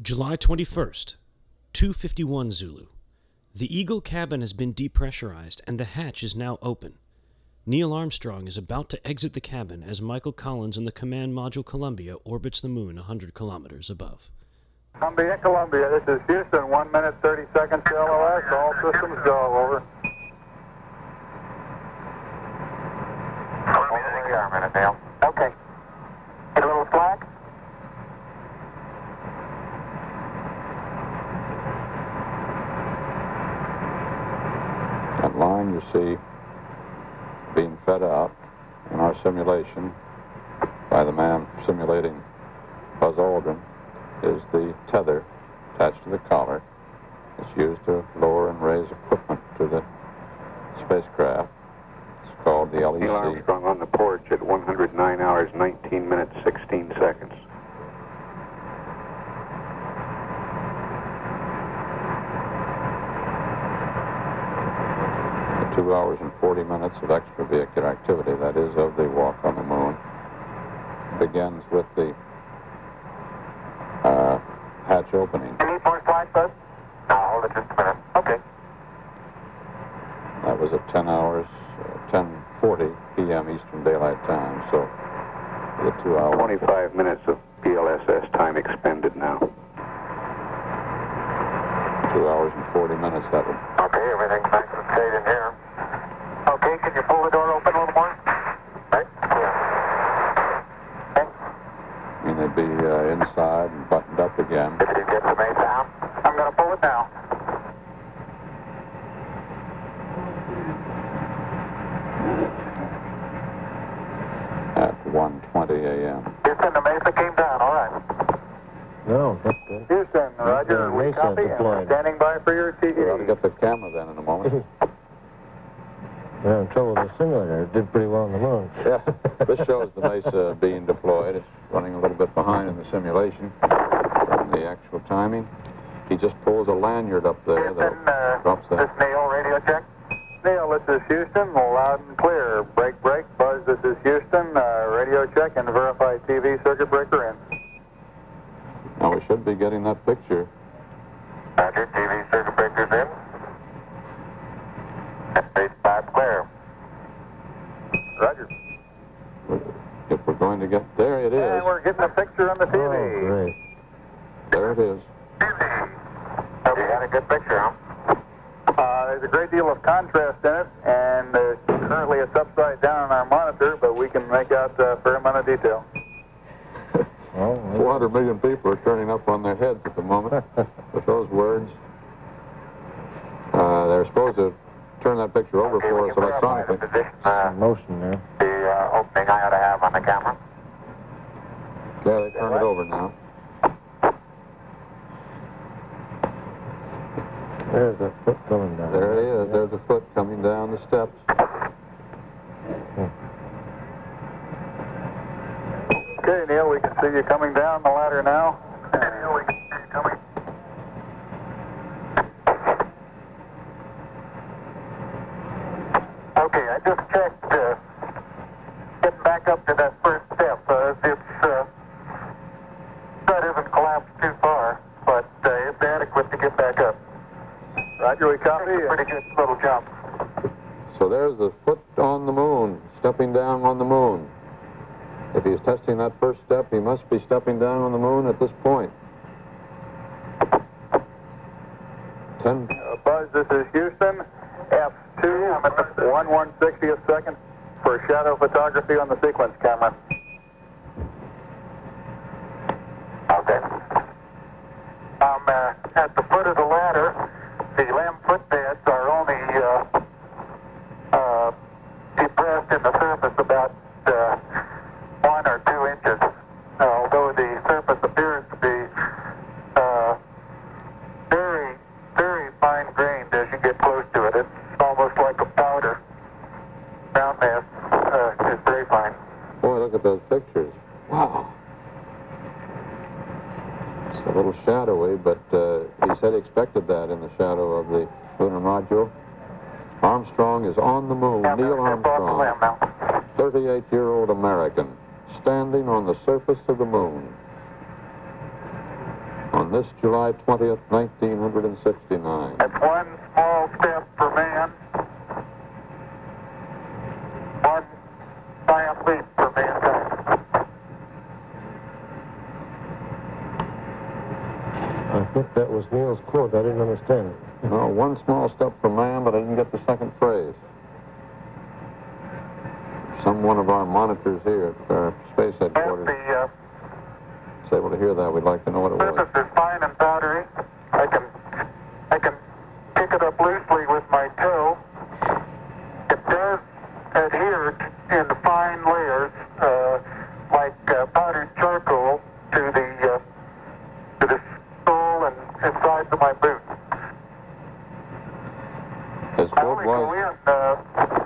July 21st, 251 Zulu. The Eagle cabin has been depressurized and the hatch is now open. Neil Armstrong is about to exit the cabin as Michael Collins in the command module Columbia orbits the moon 100 kilometers above. Columbia, Columbia, this is Houston, 1 minute 30 seconds to LOS, all systems go, over. Columbia, we are, minute, Neil. Okay. Get a little slack? You see being fed out in our simulation by the man simulating Buzz Aldrin is the tether attached to the collar. It's used to lower and raise equipment to the spacecraft. It's called the Neil LEC. Armstrong on the porch at 109 hours, 19 minutes, 16 seconds. Two hours and 40 minutes of extravehicular activity, that is, of the walk on the moon, begins with the uh, hatch opening. You need more slack, Buzz? No, hold it just a minute. Okay. That was at 10 hours, uh, 10:40 p.m. Eastern Daylight Time. So the two hours. 25 minutes of PLSS time expended now. Two hours and 40 minutes. That would. Okay, everything's nice and straight in here. Okay, can you pull the door open a little more? Right? Yeah. Okay. mean they'd be uh, inside and buttoned up again. Did you get the main down? I'm going to pull it now. At 1:20 a.m. Houston, the Mesa came down, all right. No, that's good. Houston, Roger, Uh, we Mesa copy, and deployed. we're standing by for your We ought to TD. get the camera then in a moment. We're in trouble with the simulator. It did pretty well on the moon. yeah, this the being deployed. It's running a little bit behind in the simulation the actual timing. He just pulls a lanyard up there that Houston, uh, drops this the. Neil, radio check. Neil, this is Houston, loud and clear. Break, break. Buzz, this is Houston, uh, radio check and verify TV circuit breaker in. Now we should be getting that picture. Roger, TV circuit breakers in. Space five clear. Going to get there, it is. And is. we're getting a picture on the Oh, TV. great. There it is. You got a good picture, huh? Uh, there's a great deal of contrast in it, and there's currently it's upside down on our monitor, but we can make out a fair amount of detail. Well, 400 million people are turning up on their heads at the moment with those words. Uh, they're supposed to turn that picture over Okay, for us can verify the electronically. position, uh, motion there. The uh, opening I ought to have on the camera. Yeah, they turned it over now. There's a foot coming down. There it is. There's a foot coming down the steps. Okay, Neil, we can see you coming down the ladder now. Neil, we can see you coming. Okay, I just checked, uh, getting back up to that first step. Uh, it's, uh, that isn't collapsed too far, but uh, it's adequate to get back up. Roger, we copy. It's a pretty good little jump. So there's the foot on the moon, stepping down on the moon. If he's testing that first step, he must be stepping down on the moon at this point. 10, Uh, Buzz, this is Houston. F2, I'm at the 1 160th second for shadow photography on the sequence camera. Okay. I'm uh, at the foot of the ladder. The LM footpads are only uh, uh, depressed in the surface about uh, one or two inches, although the surface appears to be uh, very, very fine-grained as you get close to it. It's almost like a powder. Ground mass uh, is very fine. boy, look at those pictures. Wow. It's a little shadowy, but uh, he said he expected that in the shadow of the lunar module. Armstrong is on the moon. Now, Neil step off the LM Armstrong, now. 38-year-old American, standing on the surface of the moon. On on this July 20th, 1969. That's one small step for man, one giant leap for mankind. I think that was Neil's quote. I didn't understand it. No, one small step for man, but I didn't get the second phrase. Some one of our monitors here at our space headquarters the uh, is able to hear that. We'd like to know what it was. surface is fine and powdery, I can I can pick it up loosely with my toe. It does adhere t- in fine layers, uh, like uh, powdered charcoal, to the uh, to the sole and, and sides of my boot. His I quote only go was, in. Uh,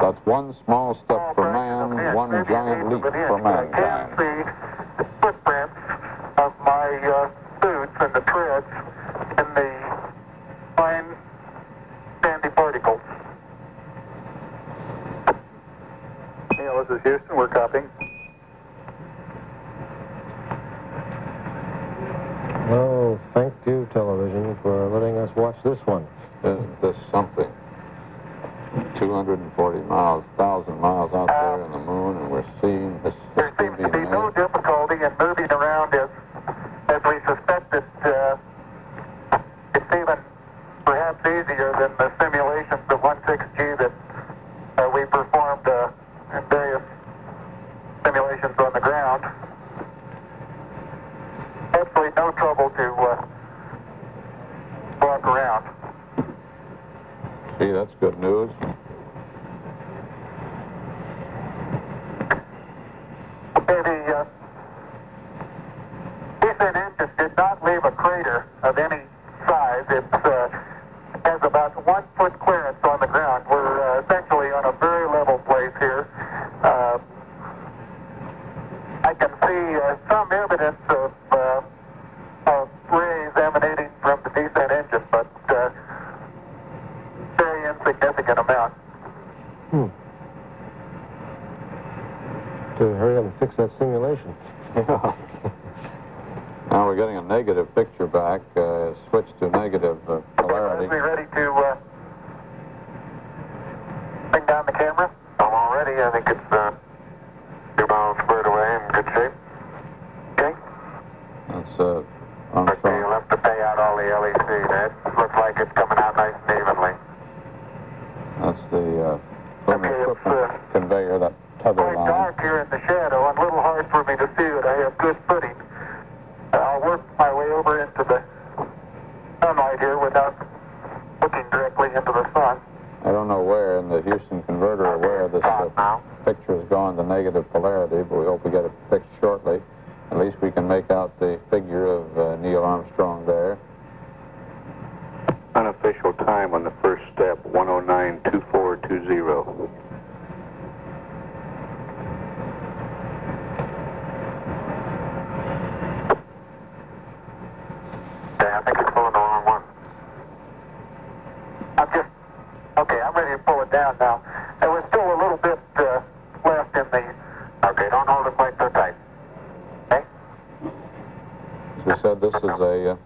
that's one small small step for fraction of an man, inch, one maybe an giant eighth leap of an inch, for but I mankind. can see the footprints of my uh, boots and the treads in the fine sandy particles. Neil, this is Houston. We're copying. Oh, thank you, television, for letting us watch this one. Isn't this something? 240 miles, 1,000 miles out there in the moon, and we're seeing this There seems to be no difficulty in moving around as, as we suspected. Uh, it's even perhaps easier than the simulations of 16G that uh, we performed uh, in various simulations on the ground. Absolutely no trouble to uh, walk around. See, that's good news. Okay, the uh, descent engine did not leave a crater of any size. It uh, has about one foot clearance on the ground. We're uh, essentially on a very level place here. Uh, I can see uh, some evidence of, uh, of rays emanating from the descent engine, but uh, very insignificant amount. Hmm. To hurry up and fix that simulation. Yeah. now we're getting a negative picture back, uh, switch to negative uh, Is polarity. we ready to uh, bring down the camera? I'm all ready. I think it's uh, two miles squared away in good shape. Okay. That's uh, Okay, you'll Armstrong. have to pay out all the LEC. That looks like it's coming out nice and evenly. That's the uh, lunar Okay, it's, equipment uh, conveyor, that tether Quite line. dark here in the shadow and a little hard for me to see it. I have good footing. Uh, I'll work my way over into the sunlight here without looking directly into the sun. I don't know where in the Houston converter or where this uh, picture has gone to negative polarity, but we hope we get it fixed shortly. At least we can make out the figure of uh, Neil Armstrong there. Unofficial time on the first step, 1092420. Okay, I think it's pulling the wrong one. I'm just, okay, I'm ready to pull it down now. There was still a little bit uh, left in the, okay, don't hold it quite so tight. Okay? As we said, this is a uh,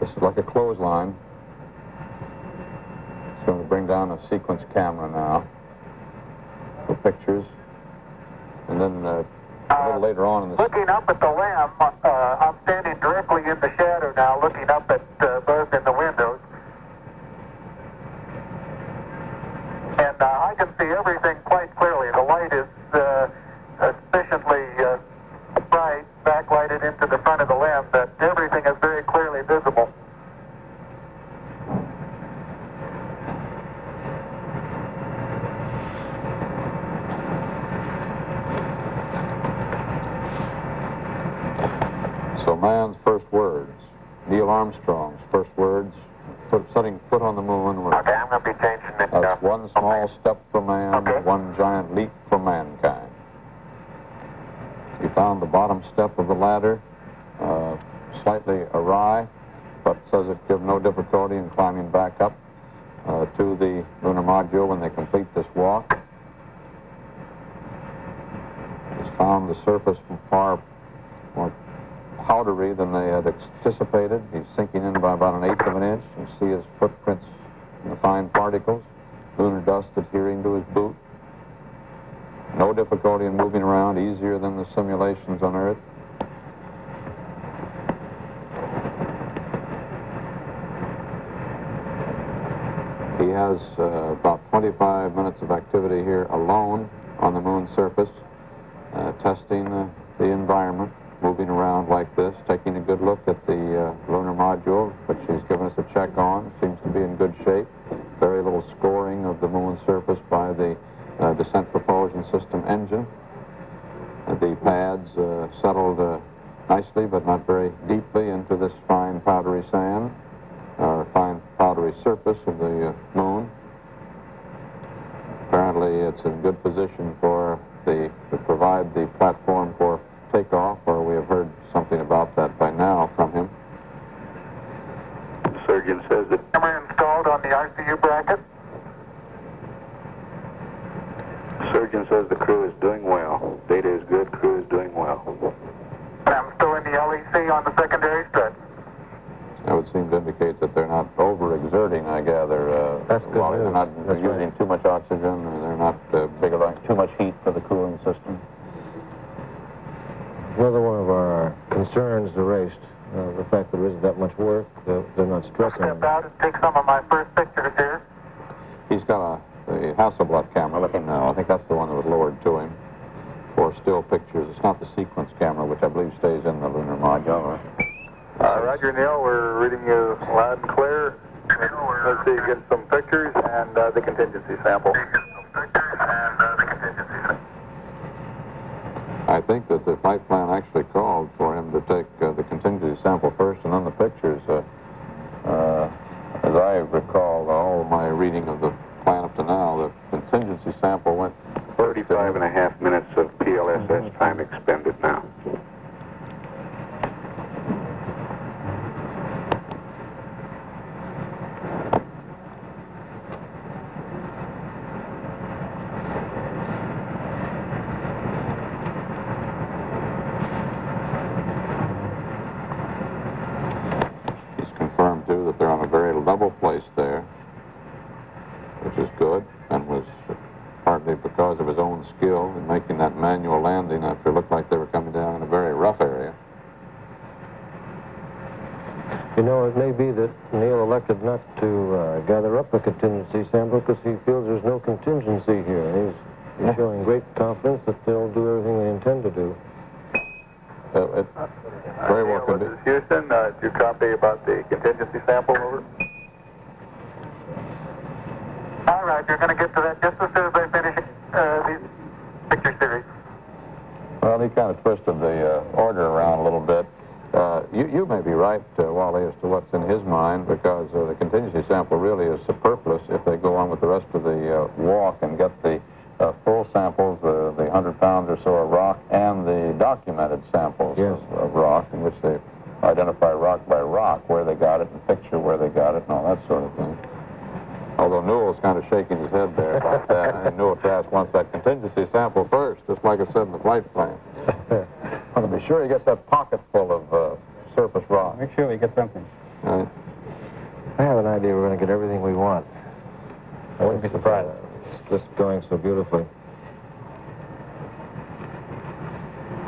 this is like a clothesline. It's going to bring down a sequence camera now for pictures, and then uh, a little later on in the Looking up at the LM, uh, I'm standing directly in the shadow now, looking up at uh, Buzz in the windows. And uh, I can see everything quite clearly. The light is uh, uh, sufficiently uh, bright, backlighted into the front of the LM, that everything is very clearly visible. So man's first words, Neil Armstrong's first words, foot, setting foot on the moon were Okay, I'm going to be changing it. uh, that's one small step for man, Okay. one giant leap for mankind. He found the bottom step of the ladder uh, slightly awry, but says it give no difficulty in climbing back up uh, to the lunar module when they complete this walk. He's found the surface far more powdery than they had anticipated. He's sinking in by about an eighth of an inch. You see his footprints in the fine particles, lunar dust adhering to his boot. No difficulty in moving around, easier than the simulations on Earth. He has uh, about 25 minutes of activity here alone on the moon's surface, uh, testing the, the environment, moving around like this, taking a good look at the uh, lunar module, which he's given us a check on. Seems to be in good shape. Very little scoring of the moon's surface by the uh, descent propulsion system engine. Uh, the pads uh, settled uh, nicely, but not very deeply into this The surgeon says that Camera installed on the RCU bracket. surgeon says the crew is doing well. Data is good. Crew is doing well. I'm still in the LEC on the secondary strut. That would seem to indicate that they're not overexerting, I gather. Uh, That's good while They're not That's using right. too much oxygen, or they're not uh, big enough, too much heat for the cooling system. Another one of our concerns erased. Uh, the fact that there isn't that much work, uh, they're not stressing Step on out and take some of my first pictures here. He's got a the Hasselblad camera with him now. I think that's the one that was lowered to him for still pictures. It's not the sequence camera, which I believe stays in the lunar module. Uh, Roger, Neil, we're reading you loud and clear. Let's see, get some pictures and uh, the contingency sample. I think that the flight plan actually called for him to take uh, the contingency sample first and then the pictures. Uh, uh, as I recall, all my reading of the plan up to now, the contingency sample went first. 35 and a half minutes of PLSS time expended now. He's confirmed, too, that they're on a very level place there, which is good, and was partly because of his own skill in making that manual landing after it looked like they were coming down in a very rough area. You it may be that Neil elected not to uh, gather up a contingency sample because he feels there's no contingency here. He's, he's showing great confidence that they'll do everything they intend to do. Uh, it very well Neil, could be. this Houston. Uh, did you copy about the contingency sample? Over. All right, you're going to get to that just as soon as I finish uh, these picture series. Well, he kind of twisted the uh, order around a little bit. Uh, you, you may be right, uh, Wally, as to what's in his mind, because uh, the contingency sample really is superfluous if they go on with the rest of the uh, walk and get the uh, full samples, uh, the 100 pounds or so of rock, and the documented samples Yes. of, of rock, in which they identify rock by rock, where they got it, and picture where they got it, and all that sort of thing. Although Newell's kind of shaking his head there about that, and Newell Trask wants that contingency sample first, just like I said in the flight plan. Want to be sure he gets that pocket full of uh, surface rock. Make sure we get something. Right? I have an idea we're going to get everything we want. I wouldn't be surprised. It's just going so beautifully.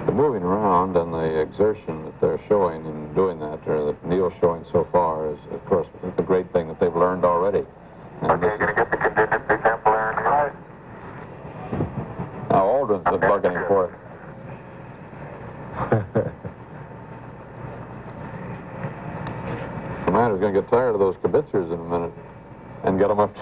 The moving around and the exertion that they're showing in doing that, or that Neil's showing so far, is, of course, the great thing that they've learned already.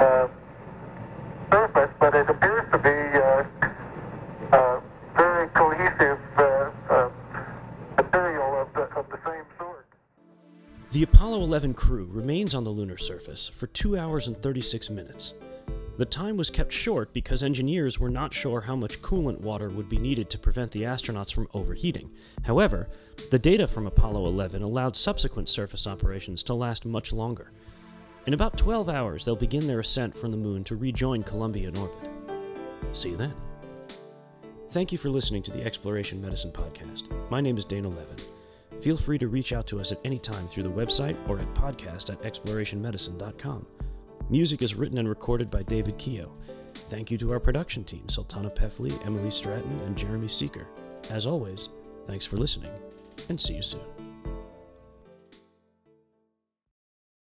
uh, surface, but it appears to be uh, uh, very cohesive uh, uh, material of the, of the same sort. The Apollo 11 crew remains on the lunar surface for 2 hours and 36 minutes. The time was kept short because engineers were not sure how much coolant water would be needed to prevent the astronauts from overheating. However, the data from Apollo 11 allowed subsequent surface operations to last much longer. In about 12 hours, they'll begin their ascent from the moon to rejoin Columbia in orbit. See you then. Thank you for listening to the Exploration Medicine Podcast. My name is Dana Levin. Feel free to reach out to us at any time through the website or at podcast at explorationmedicine.com. Music is written and recorded by David Keogh. Thank you to our production team, Sultana Pefley, Emily Stratton, and Jeremy Seeker. As always, thanks for listening, and see you soon.